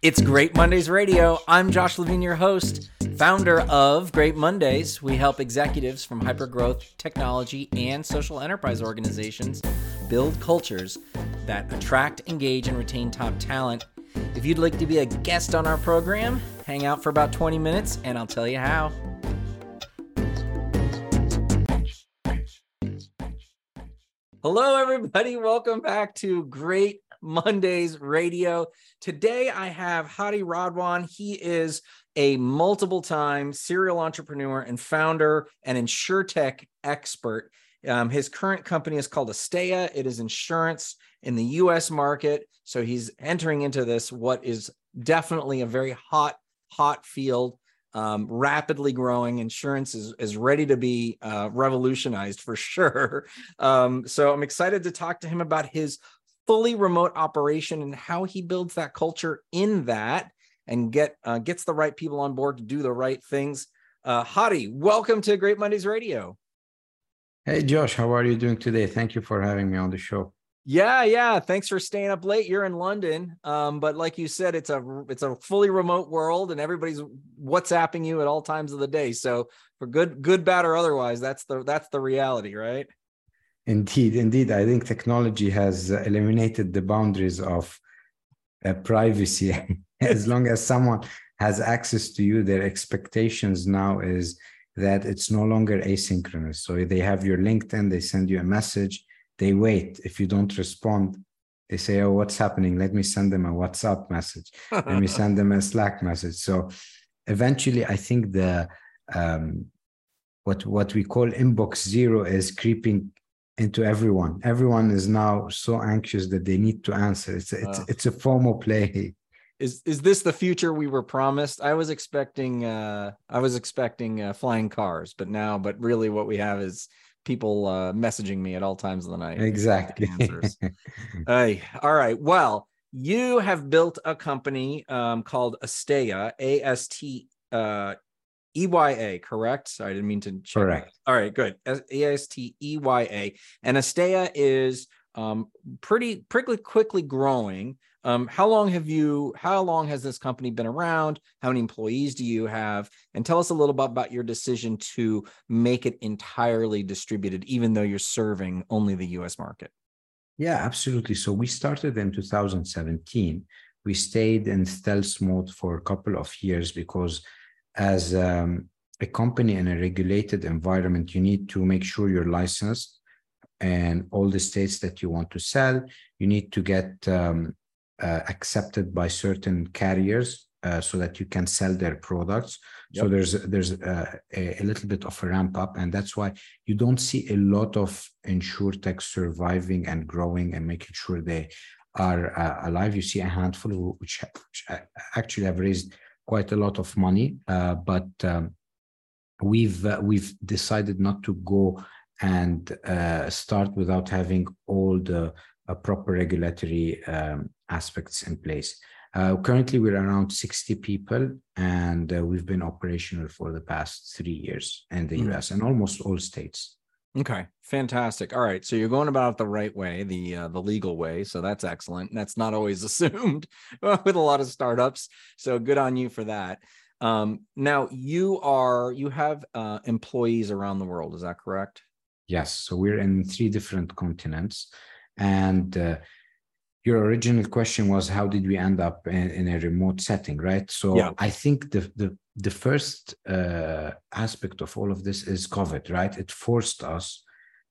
It's Great Mondays Radio. I'm Josh Levine, your host, founder of Great Mondays. We help executives from hypergrowth, technology, and social enterprise organizations build cultures that attract, engage, and retain top talent. If you'd like to be a guest on our program, hang out for about 20 minutes and I'll tell you how. Hello, everybody. Welcome back to Great Mondays Radio. Today I have Hadi Radwan. He is a multiple time serial entrepreneur and founder and insurtech expert. Um, his current company is called Asteya. It is insurance in the US market. So he's entering into this, what is definitely a very hot, hot field um, rapidly growing. Insurance is, is ready to be uh, revolutionized for sure. Um, so I'm excited to talk to him about his fully remote operation and how he builds that culture in that and get uh, gets the right people on board to do the right things. Uh, Hadi, welcome to Great Mondays Radio. Hey Josh, how are you doing today? Thank you for having me on the show. Yeah, yeah. Thanks for staying up late. You're in London, um, but like you said, it's a it's a fully remote world, and everybody's WhatsApping you at all times of the day. So for good, good, bad, or otherwise, that's the that's the reality, right? Indeed, indeed. I think technology has eliminated the boundaries of uh, privacy. as long as someone has access to you, their expectations now is that it's no longer asynchronous. So they have your LinkedIn, they send you a message they wait. If you don't respond, they say, Oh, what's happening? Let me send them a WhatsApp message. Let me send them a Slack message. So eventually, I think the um, what what we call inbox zero is creeping into everyone. Everyone is now so anxious that they need to answer. It's a, it's uh, it's a FOMO play. Is is this the future we were promised? I was expecting uh I was expecting uh, flying cars, but now but really what we have is people uh, messaging me at all times of the night. Exactly. hey, all right. Well, you have built a company um, called Asteya, A S T uh, E Y A, correct? Sorry, I didn't mean to. Check. Correct. All right, good. A S T E Y A, and Asteya is um, pretty, pretty quickly growing. Um, how long have you? How long has this company been around? How many employees do you have? And tell us a little bit about your decision to make it entirely distributed, even though you're serving only the U.S. market. Yeah, absolutely. So we started in 2017. We stayed in stealth mode for a couple of years because, as um, a company in a regulated environment, you need to make sure you're licensed and all the states that you want to sell. You need to get um, uh, accepted by certain carriers uh, so that you can sell their products. Yep. So there's there's uh, a, a, little bit of a ramp up, and that's why you don't see a lot of insurtech surviving and growing and making sure they are uh, alive. You see a handful which, which, actually have raised quite a lot of money, uh, but um, we've uh, we've decided not to go and start without having all the proper regulatory um, aspects in place. Uh, currently, we're around 60 people, and uh, we've been operational for the past three years in the mm. US and almost all states. Okay, fantastic. All right, so you're going about it the right way, the uh, the legal way. So that's excellent. That's not always assumed with a lot of startups. So good on you for that. Um, now you are you have uh, employees around the world. Is that correct? Yes. So we're in three different continents, and uh, your original question was how did we end up in, in a remote setting right so yeah. i think the the, the first uh, aspect of all of this is covid right it forced us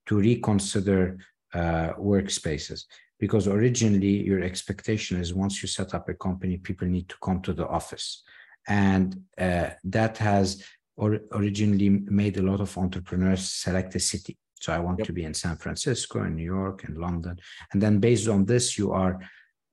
to reconsider uh, workspaces because originally your expectation is once you set up a company people need to come to the office and uh, that has or originally made a lot of entrepreneurs select a city so I want yep. to be in San Francisco and New York and London. And then based on this, you are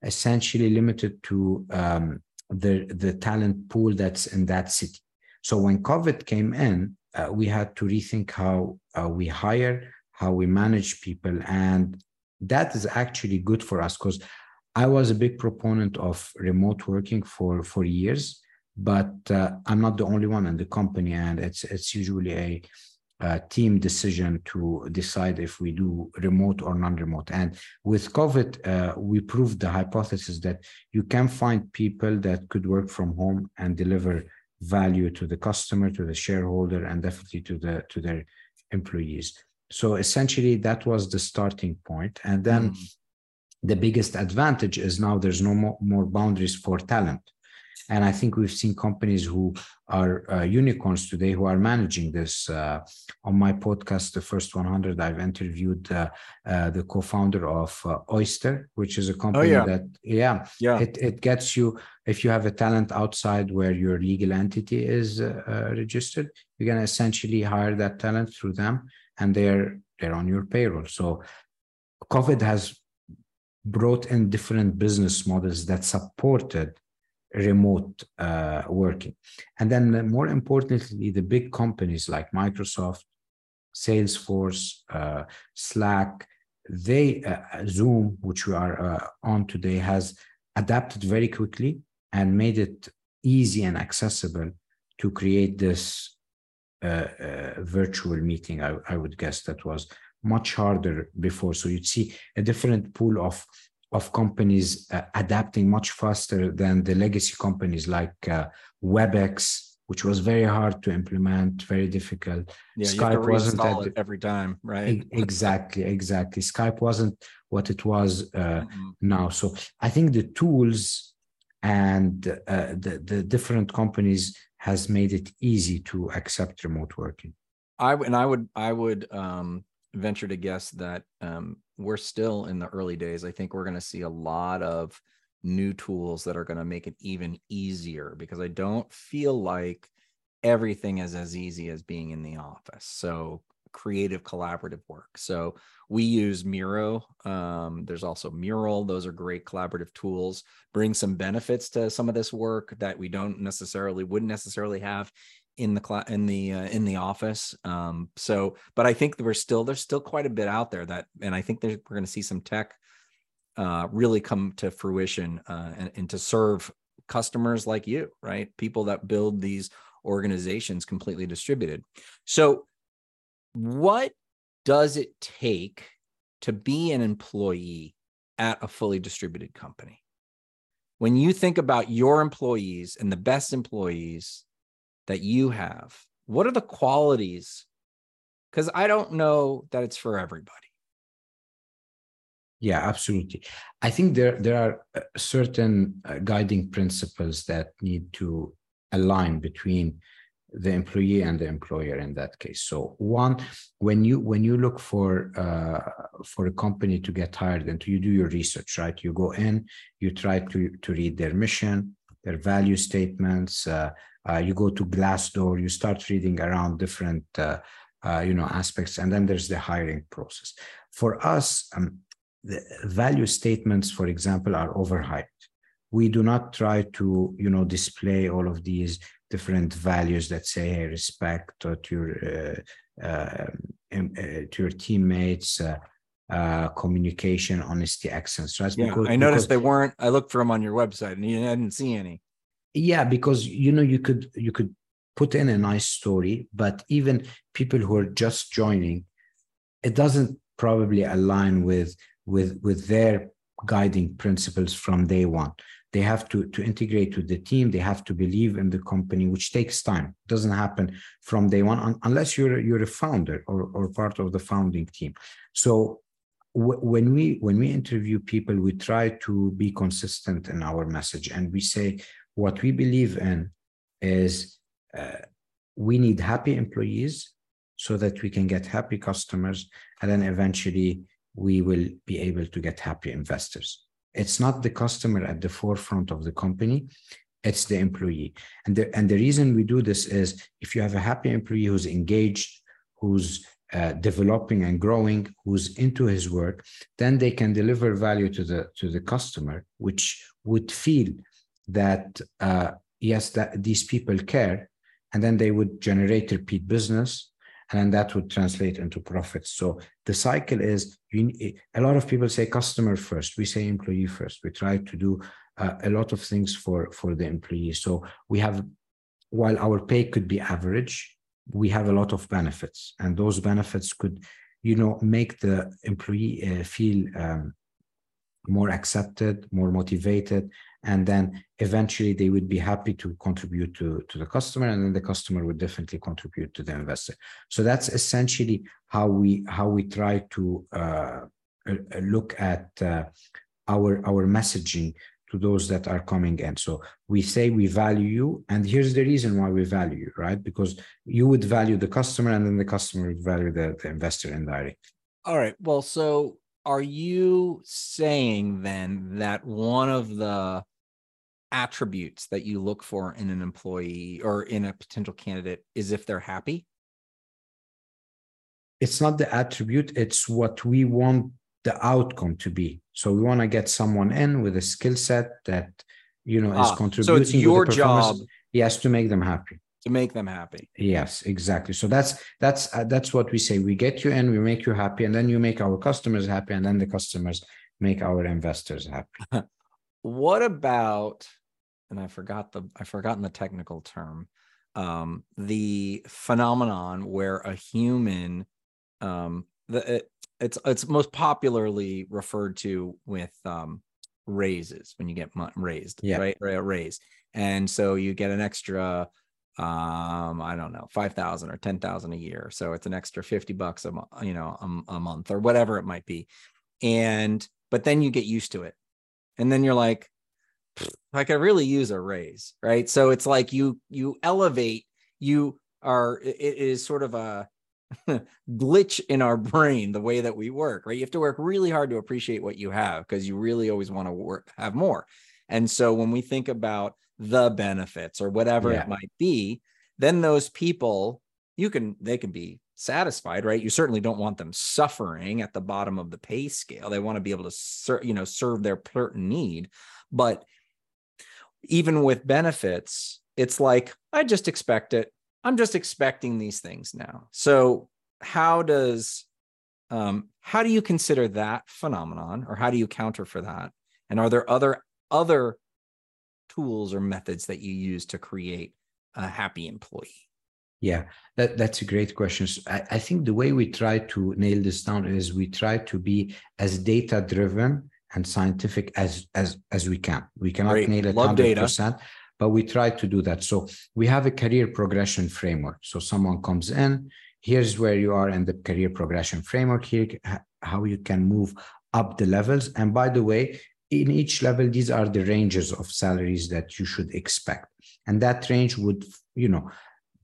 essentially limited to um, the, the talent pool that's in that city. So when COVID came in, uh, we had to rethink how uh, we hire, how we manage people. And that is actually good for us because I was a big proponent of remote working for, for years, but uh, I'm not the only one in the company. And it's, it's usually a uh, team decision to decide if we do remote or non-remote. And with COVID, uh, we proved the hypothesis that you can find people that could work from home and deliver value to the customer, to the shareholder, and definitely to the to their employees. So essentially, that was the starting point. And then mm. the biggest advantage is now there's no more, more boundaries for talent. And I think we've seen companies who are uh, unicorns today who are managing this. Uh, on my podcast, the first 100, I've interviewed uh, uh the co-founder of uh, Oyster, which is a oh, company oh, yeah. that, yeah, yeah, it, it gets you, if you have a talent outside where your legal entity is uh, registered, you can essentially hire that talent through them and they're, they're on your payroll. So COVID has brought in different business models that supported remote uh, working. And then more importantly, the big companies like Microsoft, Salesforce, uh, Slack, they, uh, Zoom, which we are uh, on today, has adapted very quickly and made it easy and accessible to create this uh, uh, virtual meeting. I, I would guess that was much harder before. So you'd see a different pool of of companies uh, adapting much faster than the legacy companies like uh, WebEx, which was very hard to implement, very difficult. Yeah, Skype wasn't at, every time, right? exactly, exactly. Skype wasn't what it was uh, mm-hmm. now. So I think the tools and uh, the the different companies has made it easy to accept remote working. I and I would I would um, venture to guess that um, we're still in the early days. I think we're going to see a lot of new tools that are going to make it even easier because I don't feel like everything is as easy as being in the office. So creative collaborative work. So we use Miro. Um, there's also Mural. Those are great collaborative tools. Bring some benefits to some of this work that we don't necessarily wouldn't necessarily have in the class in the uh, in the office um so but i think we're still there's still quite a bit out there that and i think we're going to see some tech uh really come to fruition uh and, and to serve customers like you right? People that build these organizations completely distributed. So what does it take to be an employee at a fully distributed company? When you think about your employees and the best employees that you have what are the qualities? Because i don't know that it's for everybody. Yeah absolutely. I think there there are uh, certain uh, guiding principles that need to align between the employee and the employer in that case. So one when you when you look for uh, for a company to get hired and you do your research right? You go in you try to to read their mission their value statements uh, uh, you go to Glassdoor, you start reading around different uh, you know aspects, and then there's the hiring process. For us, um, the value statements, for example, are overhyped. We do not try to you know display all of these different values that say respect to your uh, uh, to your teammates. Uh, Uh, communication, honesty, excellence. Right? Yeah, because, I noticed because, they weren't. I looked for them on your website, and you didn't see any yeah because you know you could you could put in a nice story but even people who are just joining it doesn't probably align with with with their guiding principles from day one they have to to integrate with the team they have to believe in the company which takes time it doesn't happen from day one un- unless you're you're a founder or, or part of the founding team so when we when we interview people we try to be consistent in our message and we say what we believe in is uh, we need happy employees so that we can get happy customers and then eventually we will be able to get happy investors. It's not the customer at the forefront of the company it's the employee. And the, and the reason we do this is if you have a happy employee who's engaged who's uh, developing and growing who's into his work then they can deliver value to the to the customer which would feel that uh, yes, that these people care, and then they would generate repeat business, and that would translate into profits. So the cycle is you, a lot of people say customer first. We say employee first. We try to do uh, a lot of things for for the employee. So we have while our pay could be average, we have a lot of benefits, and those benefits could, you know, make the employee uh, feel um, more accepted, more motivated, and then eventually they would be happy to contribute to, to the customer, and then the customer would definitely contribute to the investor. So that's essentially how we how we try to uh, uh look at uh, our our messaging to those that are coming in. So we say we value you, and here's the reason why we value you, right? Because you would value the customer, and then the customer would value the, the investor indirectly. All right. Well, so are you saying then that one of the attributes that you look for in an employee or in a potential candidate is if they're happy? It's not the attribute, it's what we want the outcome to be. So we want to get someone in with a skill set that you know is ah, contributing. So it's your job. Yes, to make them happy. To make them happy. Yes, exactly. So that's that's uh, that's what we say. We get you in, we make you happy, and then you make our customers happy, and then the customers make our investors happy. what about? And I forgot the I forgotten the technical term. Um, the phenomenon where a human um, the it, it's it's most popularly referred to with um, raises when you get raised, yeah. right? A raise, and so you get an extra, um, I don't know, five thousand or ten thousand a year. So it's an extra fifty bucks a month, you know, a, a month or whatever it might be, and but then you get used to it, and then you're like, I could really use a raise, right? So it's like you you elevate, you are it is sort of a glitch in our brain the way that we work right? You have to work really hard to appreciate what you have because you really always want to work have more. And so when we think about the benefits or whatever yeah. it might be then those people you can they can be satisfied right? You certainly don't want them suffering at the bottom of the pay scale. They want to be able to serve you know serve their certain need. But even with benefits it's like i just expect it I'm just expecting these things now. So how does um, how do you consider that phenomenon or how do you counter for that? And are there other other tools or methods that you use to create a happy employee? Yeah, that, that's a great question. I, I think the way we try to nail this down is we try to be as data driven and scientific as as as we can. We cannot Great. nail it 100%, data but we try to do that. So we have a career progression framework. So someone comes in, here's where you are in the career progression framework, here how you can move up the levels. And by the way, in each level, these are the ranges of salaries that you should expect. And that range would, you know,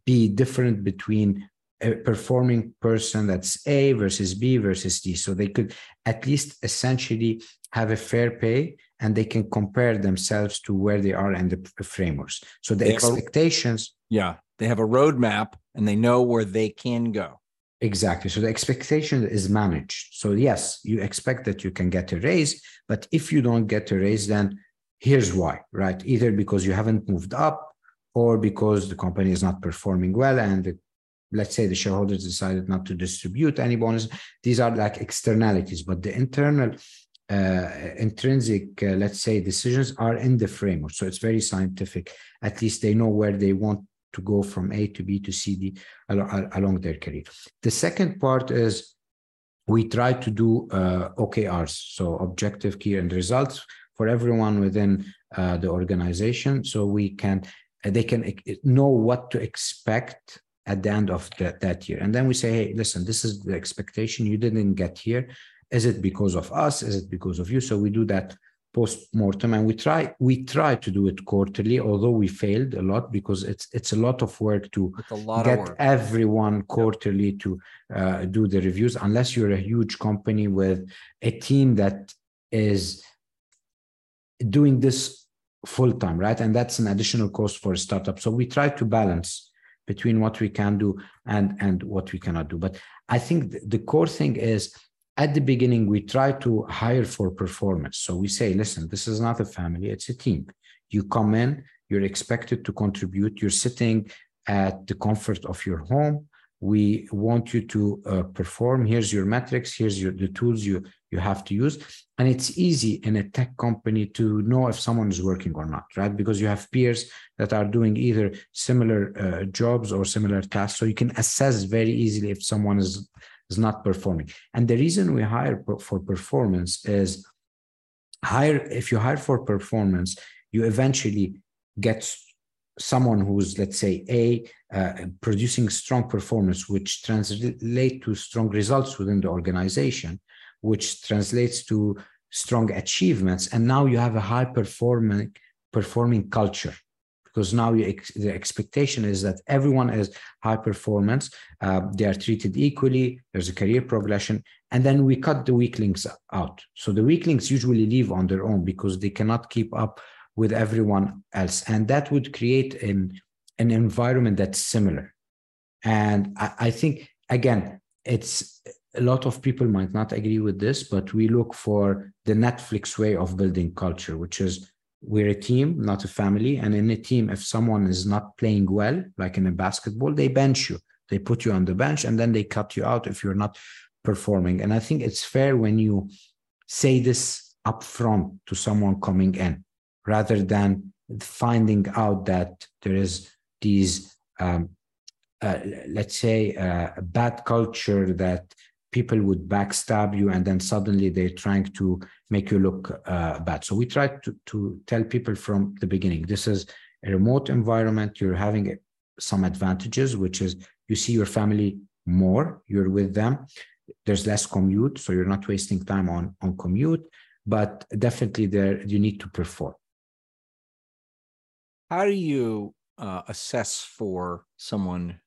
be different between a performing person that's A versus B versus D. So they could at least essentially have a fair pay and they can compare themselves to where they are in the frameworks. So the they expectations. A, yeah, they have a roadmap and they know where they can go. Exactly. So the expectation is managed. So yes, you expect that you can get a raise, but if you don't get a raise, then here's why, right? Either because you haven't moved up or because the company is not performing well and the, let's say the shareholders decided not to distribute any bonus. These are like externalities, but the internal uh, intrinsic, uh, let's say, decisions are in the framework. So it's very scientific. At least they know where they want to go from A to B to C D al- along their career. The second part is we try to do uh, OKRs, so objective, key, and results for everyone within uh, the organization, so we can uh, they can know what to expect at the end of that, that year. And then we say, hey, listen, this is the expectation. You didn't get here. Is it because of us? Is it because of you? So we do that post-mortem and we try we try to do it quarterly although we failed a lot because it's it's a lot of work to get work. everyone quarterly yep. to uh, do the reviews unless you're a huge company with a team that is doing this full time right and that's an additional cost for a startup so we try to balance between what we can do and and what we cannot do but i think the core thing is at the beginning, we try to hire for performance. So we say, listen, this is not a family, it's a team. You come in, you're expected to contribute, you're sitting at the comfort of your home. we want you to uh, perform here's your metrics here's your the tools you you have to use and it's easy in a tech company to know if someone is working or not right because you have peers that are doing either similar uh, jobs or similar tasks so you can assess very easily if someone is is not performing. And the reason we hire for performance is hire if you hire for performance you eventually get someone who's let's say a uh, producing strong performance which translate to strong results within the organization which translates to strong achievements. And now you have a high performing performing culture because now ex- the expectation is that everyone is high performance uh, they are treated equally there's a career progression and then we cut the weaklings out so the weaklings usually leave on their own because they cannot keep up with everyone else. And that would create an, an environment that's similar. And I, I think, again, it's a lot of people might not agree with this, but we look for the Netflix way of building culture, which is we're a team, not a family. And in a team, if someone is not playing well, like in a basketball, they bench you. They put you on the bench and then they cut you out if you're not performing. And I think it's fair when you say this upfront to someone coming in rather than finding out that there is these um, uh, let's say uh, a bad culture that people would backstab you and then suddenly they're trying to make you look uh, bad. So we try to, to tell people from the beginning this is a remote environment. You're having some advantages which is you see your family more you're with them. There's less commute so you're not wasting time on on commute but definitely there you need to perform. How do you uh, assess for someone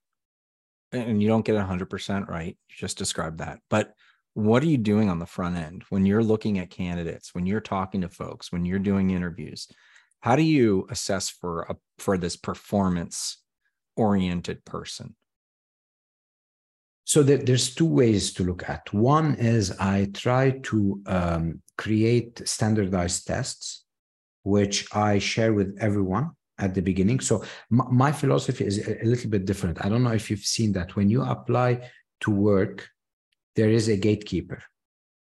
and you don't get 100% right you just described that. But what are you doing on the front end when you're looking at candidates when you're talking to folks when you're doing interviews? How do you assess for a for this performance oriented person? So there's two ways to look at. One is i try to um, create standardized tests which i share with everyone at the beginning. So my philosophy is a little bit different. I don't know if you've seen that when you apply to work, there is a gatekeeper.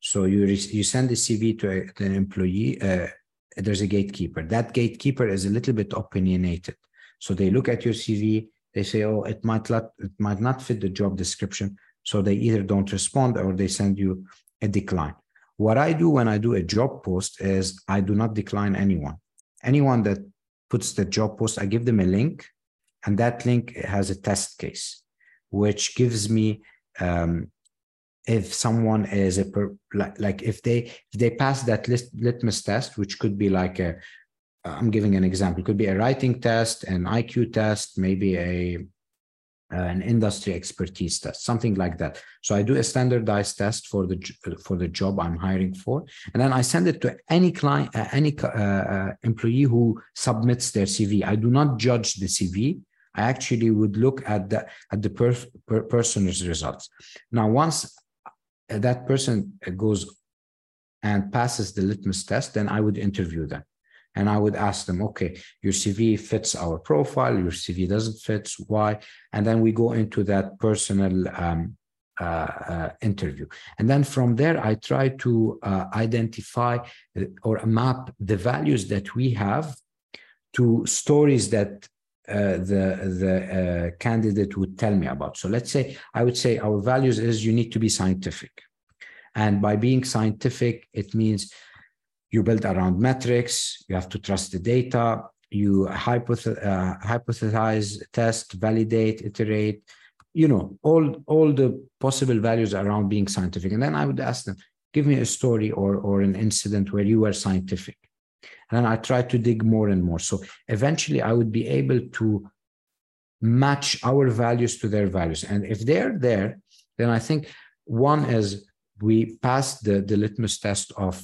So you you send the CV to, a, to an employee. Uh, there's a gatekeeper. That gatekeeper is a little bit opinionated. So they look at your CV. They say, "Oh, it might not it might not fit the job description." So they either don't respond or they send you a decline. What I do when I do a job post is I do not decline anyone. Anyone that puts the job post, I give them a link, and that link has a test case, which gives me um, if someone is a per, like, like if they if they pass that list, litmus test, which could be like a I'm giving an example, it could be a writing test, an IQ test, maybe a an industry expertise test, something like that. So I do a standardized test for the for the job I'm hiring for, and then I send it to any client, uh, any uh, uh employee who submits their CV. I do not judge the CV. I actually would look at the at the per, per person's results. Now, once that person goes and passes the litmus test, then I would interview them and I would ask them, okay, your CV fits our profile, your CV doesn't fit, why? And then we go into that personal um, uh, uh, interview. And then from there, I try to uh, identify uh, or map the values that we have to stories that uh, the the uh, candidate would tell me about. So let's say I would say our values is you need to be scientific, and by being scientific, it means you build around metrics, you have to trust the data, you hypoth- uh, hypothesize, test, validate, iterate, you know, all, all the possible values around being scientific. And then I would ask them, give me a story or, or an incident where you were scientific. And I try to dig more and more. So eventually I would be able to match our values to their values. And if they're there, then I think one is we pass the, the litmus test of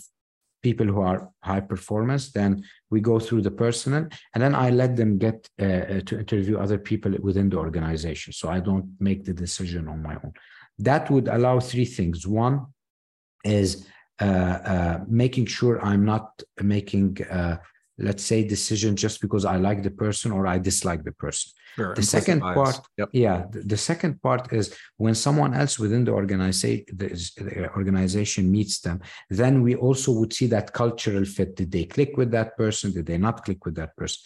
people who are high performance then we go through the personal and then i let them get uh, uh, to interview other people within the organization. So i don't make the decision on my own. That would allow three things. One is uh, uh, making sure i'm not making uh, let's say decision just because i like the person or i dislike the person. Sure. the second bias. part Yep. yeah the, the second part is when someone else within the organization the, the organization meets them then we also would see that cultural fit. Did they click with that person? Did they not click with that person?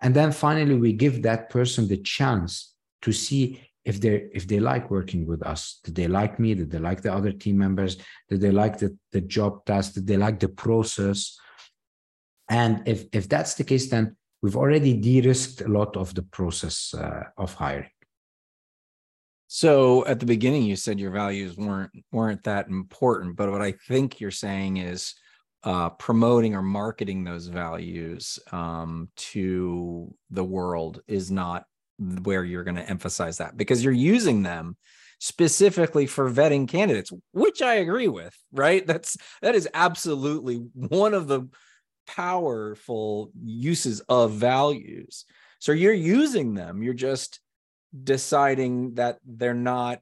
And then finally we give that person the chance to see if they if they like working with us. Did they like me? Did they like the other team members? Did they like the, the job task? Did they like the process and if if that's the case then we've already de-risked a lot of the process uh, of hiring So at the beginning, you said your values weren't weren't that important, but what I think you're saying is uh, promoting or marketing those values um, to the world is not where you're going to emphasize that because you're using them specifically for vetting candidates, which I agree with. Right? That's that is absolutely one of the powerful uses of values. So you're using them. You're just deciding that they're not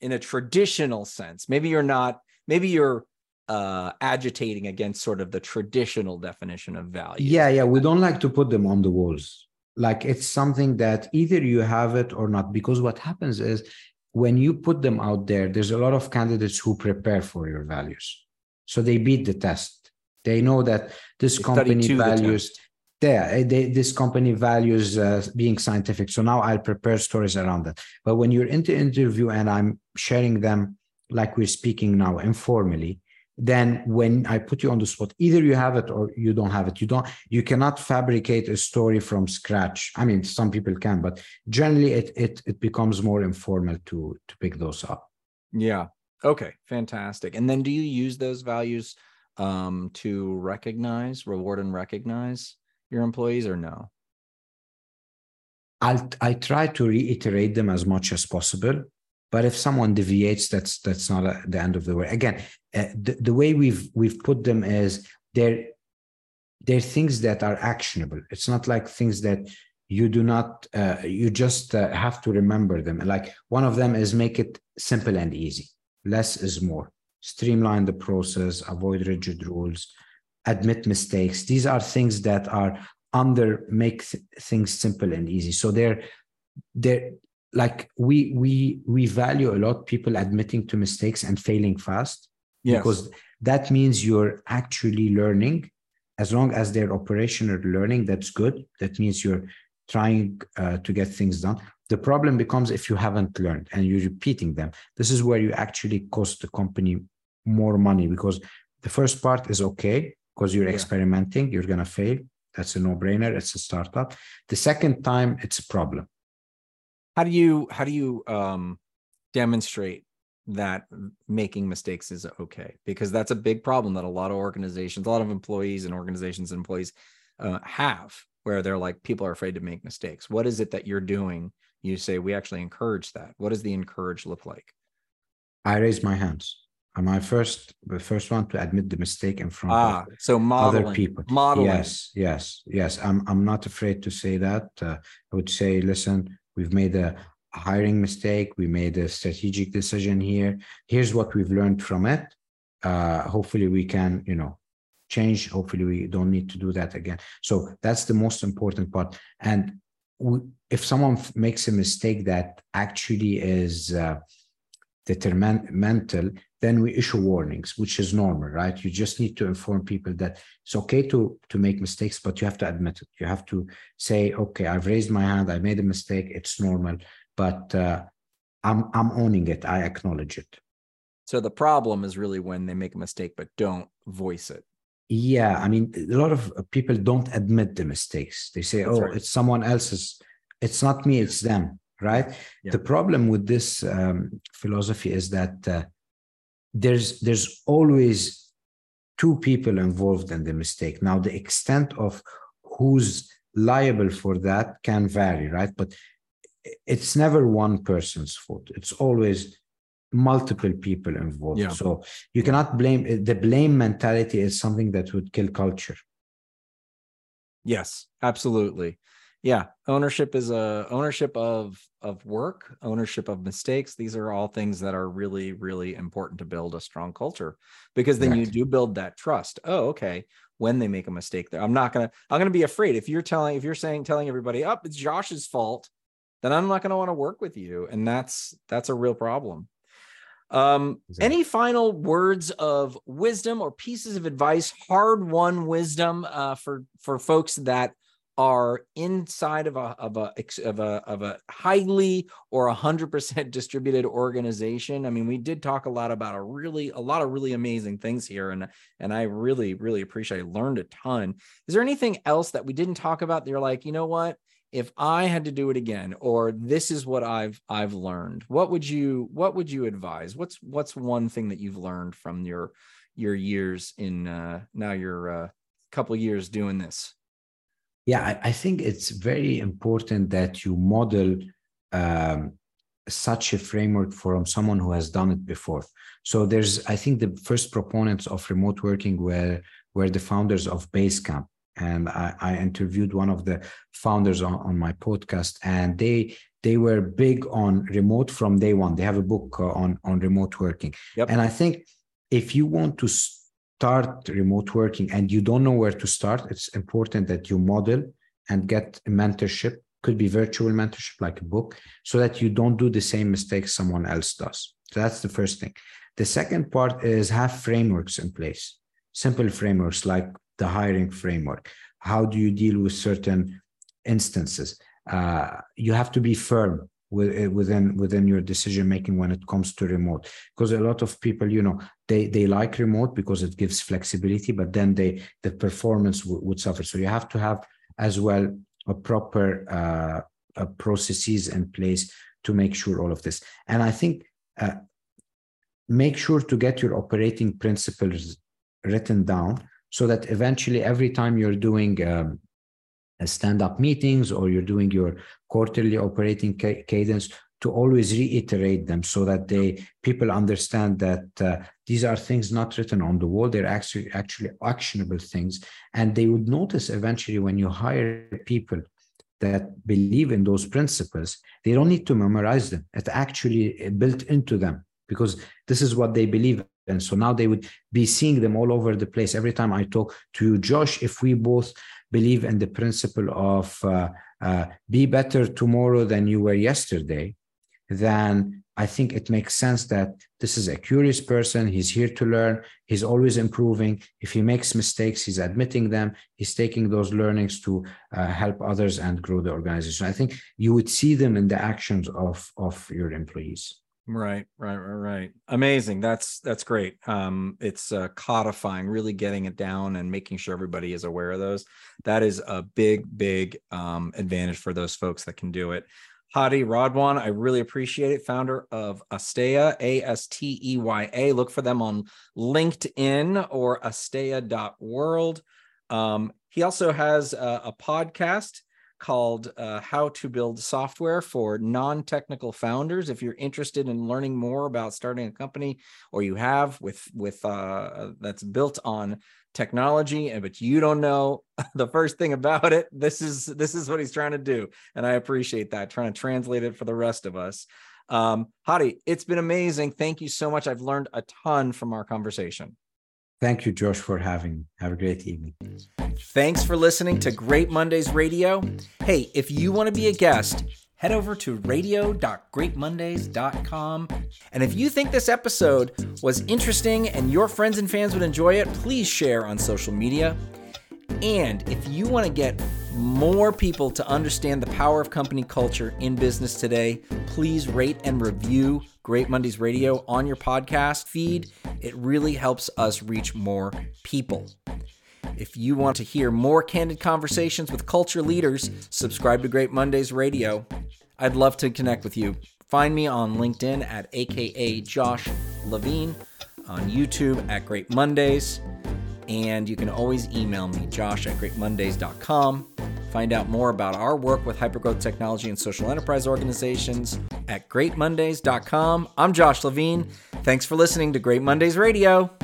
in a traditional sense. Maybe you're not, maybe you're uh agitating against sort of the traditional definition of value. yeah yeah we don't like to put them on the walls like it's something that either you have it or not because what happens is when you put them out there there's a lot of candidates who prepare for your values so they beat the test they know that this company values test. yeah they, this company values uh, being scientific so now i'll prepare stories around that but when you're into interview and i'm sharing them like we're speaking now informally then when i put you on the spot either you have it or you don't have it you don't you cannot fabricate a story from scratch i mean some people can but generally it it, it becomes more informal to to pick those up Yeah. Okay. Fantastic. And then do you use those values um to recognize, reward and recognize your employees or no? i'll i try to reiterate them as much as possible but if someone deviates that's that's not a, the end of the way again uh, the, the way we've we've put them is they're they're things that are actionable. It's not like things that you do not uh, you just uh, have to remember them. Like one of them is make it simple and easy. Less is more streamline the process avoid rigid rules admit mistakes. These are things that are under make th- things simple and easy. So they're they're like we we we value a lot people admitting to mistakes and failing fast Yes. because that means you're actually learning. As long as they're operational learning that's good. That means you're trying uh, to get things done the problem becomes if you haven't learned and you're repeating them. This is where you actually cost the company more money because the first part is okay because you're Yeah. experimenting you're going to fail. That's a no-brainer. It's a startup. The second time it's a problem. How do you how do you um demonstrate that making mistakes is okay? Because that's a big problem that a lot of organizations a lot of employees and organizations and employees uh, have where they're like people are afraid to make mistakes. What is it that you're doing? You say we actually encourage that. What does the encourage look like? I raise my hands. I'm i first the first one to admit the mistake in front ah of so modeling other people? modeling. Yes yes yes. I'm i'm not afraid to say that. Uh, i would say listen we've made a hiring mistake. We made a strategic decision here. Here's what we've learned from it. Uh hopefully we can you know change. Hopefully we don't need to do that again. So that's the most important part. And we, if someone makes a mistake that actually is uh, detrimental then we issue warnings which is normal right? You just need to inform people that it's okay to to make mistakes but you have to admit it. You have to say okay i've raised my hand i made a mistake it's normal but uh, i'm i'm owning it. I acknowledge it. So the problem is really when they make a mistake but don't voice it yeah i mean a lot of people don't admit the mistakes. They say That's oh right. it's someone else's it's not me it's them right? Yeah. the problem with this um, philosophy is that uh, there's there's always two people involved in the mistake. Now the extent of who's liable for that can vary right? But it's never one person's fault. It's always multiple people involved Yeah. so you cannot blame the blame mentality is something that would kill culture Yes, absolutely. Yeah, ownership is a ownership of of work, ownership of mistakes. These are all things that are really really important to build a strong culture because then you do build that trust. Oh, okay. when they make a mistake there. I'm not gonna I'm gonna be afraid if you're telling if you're saying telling everybody up oh, it's Josh's fault, then I'm not gonna want to work with you, and that's that's a real problem. Um, exactly. any final words of wisdom or pieces of advice, hard won wisdom uh, for for folks that are inside of a of a of a of a highly or a hundred percent distributed organization. I mean, we did talk a lot about a really a lot of really amazing things here, and and I really really appreciate. I learned a ton. Is there anything else that we didn't talk about? That you're like, you know what? If I had to do it again, or this is what I've I've learned, what would you what would you advise? What's what's one thing that you've learned from your your years in uh, now your uh, couple years doing this? Yeah, I, I think it's very important that you model um, such a framework from someone who has done it before. So there's, I think, the first proponents of remote working were were the founders of Basecamp, and I, I interviewed one of the founders on, on my podcast, and they they were big on remote from day one. They have a book uh, on on remote working, yep. and I think if you want to start remote working and you don't know where to start, it's important that you model and get a mentorship. Could be virtual mentorship, like a book, so that you don't do the same mistakes someone else does. So that's the first thing. The second part is have frameworks in place, simple frameworks like the hiring framework. How do you deal with certain instances? Uh, you have to be firm uh, within within your decision making when it comes to remote because a lot of people you know they they like remote because it gives flexibility but then they the performance would suffer so you have to have as well a proper uh, uh, processes in place to make sure all of this and i think uh, make sure to get your operating principles written down so that eventually every time you're doing um, stand-up meetings or you're doing your quarterly operating ca- cadence to always reiterate them so that they people understand that uh, these are things not written on the wall. They're actually actually actionable things. And they would notice eventually when you hire people that believe in those principles they don't need to memorize them. It's actually built into them because this is what they believe and so now they would be seeing them all over the place every time i talk to you josh if we both believe in the principle of uh, uh, be better tomorrow than you were yesterday, then I think it makes sense that this is a curious person. He's here to learn. He's always improving. If he makes mistakes, he's admitting them. He's taking those learnings to uh, help others and grow the organization. I think you would see them in the actions of, of your employees. Right, right, right, right. Amazing. That's that's great. Um, it's uh, codifying, really getting it down, and making sure everybody is aware of those. That is a big, big um, advantage for those folks that can do it. Hadi Radwan, I really appreciate it. Founder of Asteya, A S T E Y A. Look for them on LinkedIn or asteya.world. Um, he also has a, a podcast called uh, How to Build Software for Non Technical Founders. If you're interested in learning more about starting a company, or you have with with uh, that's built on technology, and but you don't know the first thing about it, this is this is what he's trying to do, and I appreciate that. Trying to translate it for the rest of us. Um, Hadi, it's been amazing. Thank you so much. I've learned a ton from our conversation. Thank you, Josh, for having me. Have a great evening. Thanks for listening to Great Mondays Radio. Hey, if you want to be a guest, head over to radio.greatmondays.com. And if you think this episode was interesting and your friends and fans would enjoy it, please share on social media. And if you want to get more people to understand the power of company culture in business today, please rate and review Great Mondays Radio on your podcast feed. It really helps us reach more people. If you want to hear more candid conversations with culture leaders, subscribe to Great Mondays Radio. I'd love to connect with you. Find me on LinkedIn at AKA Josh Levine, on YouTube at Great Mondays, and you can always email me, josh at greatmondays.com. Find out more about our work with hypergrowth technology and social enterprise organizations at greatmondays.com. I'm Josh Levine. Thanks for listening to Great Mondays Radio.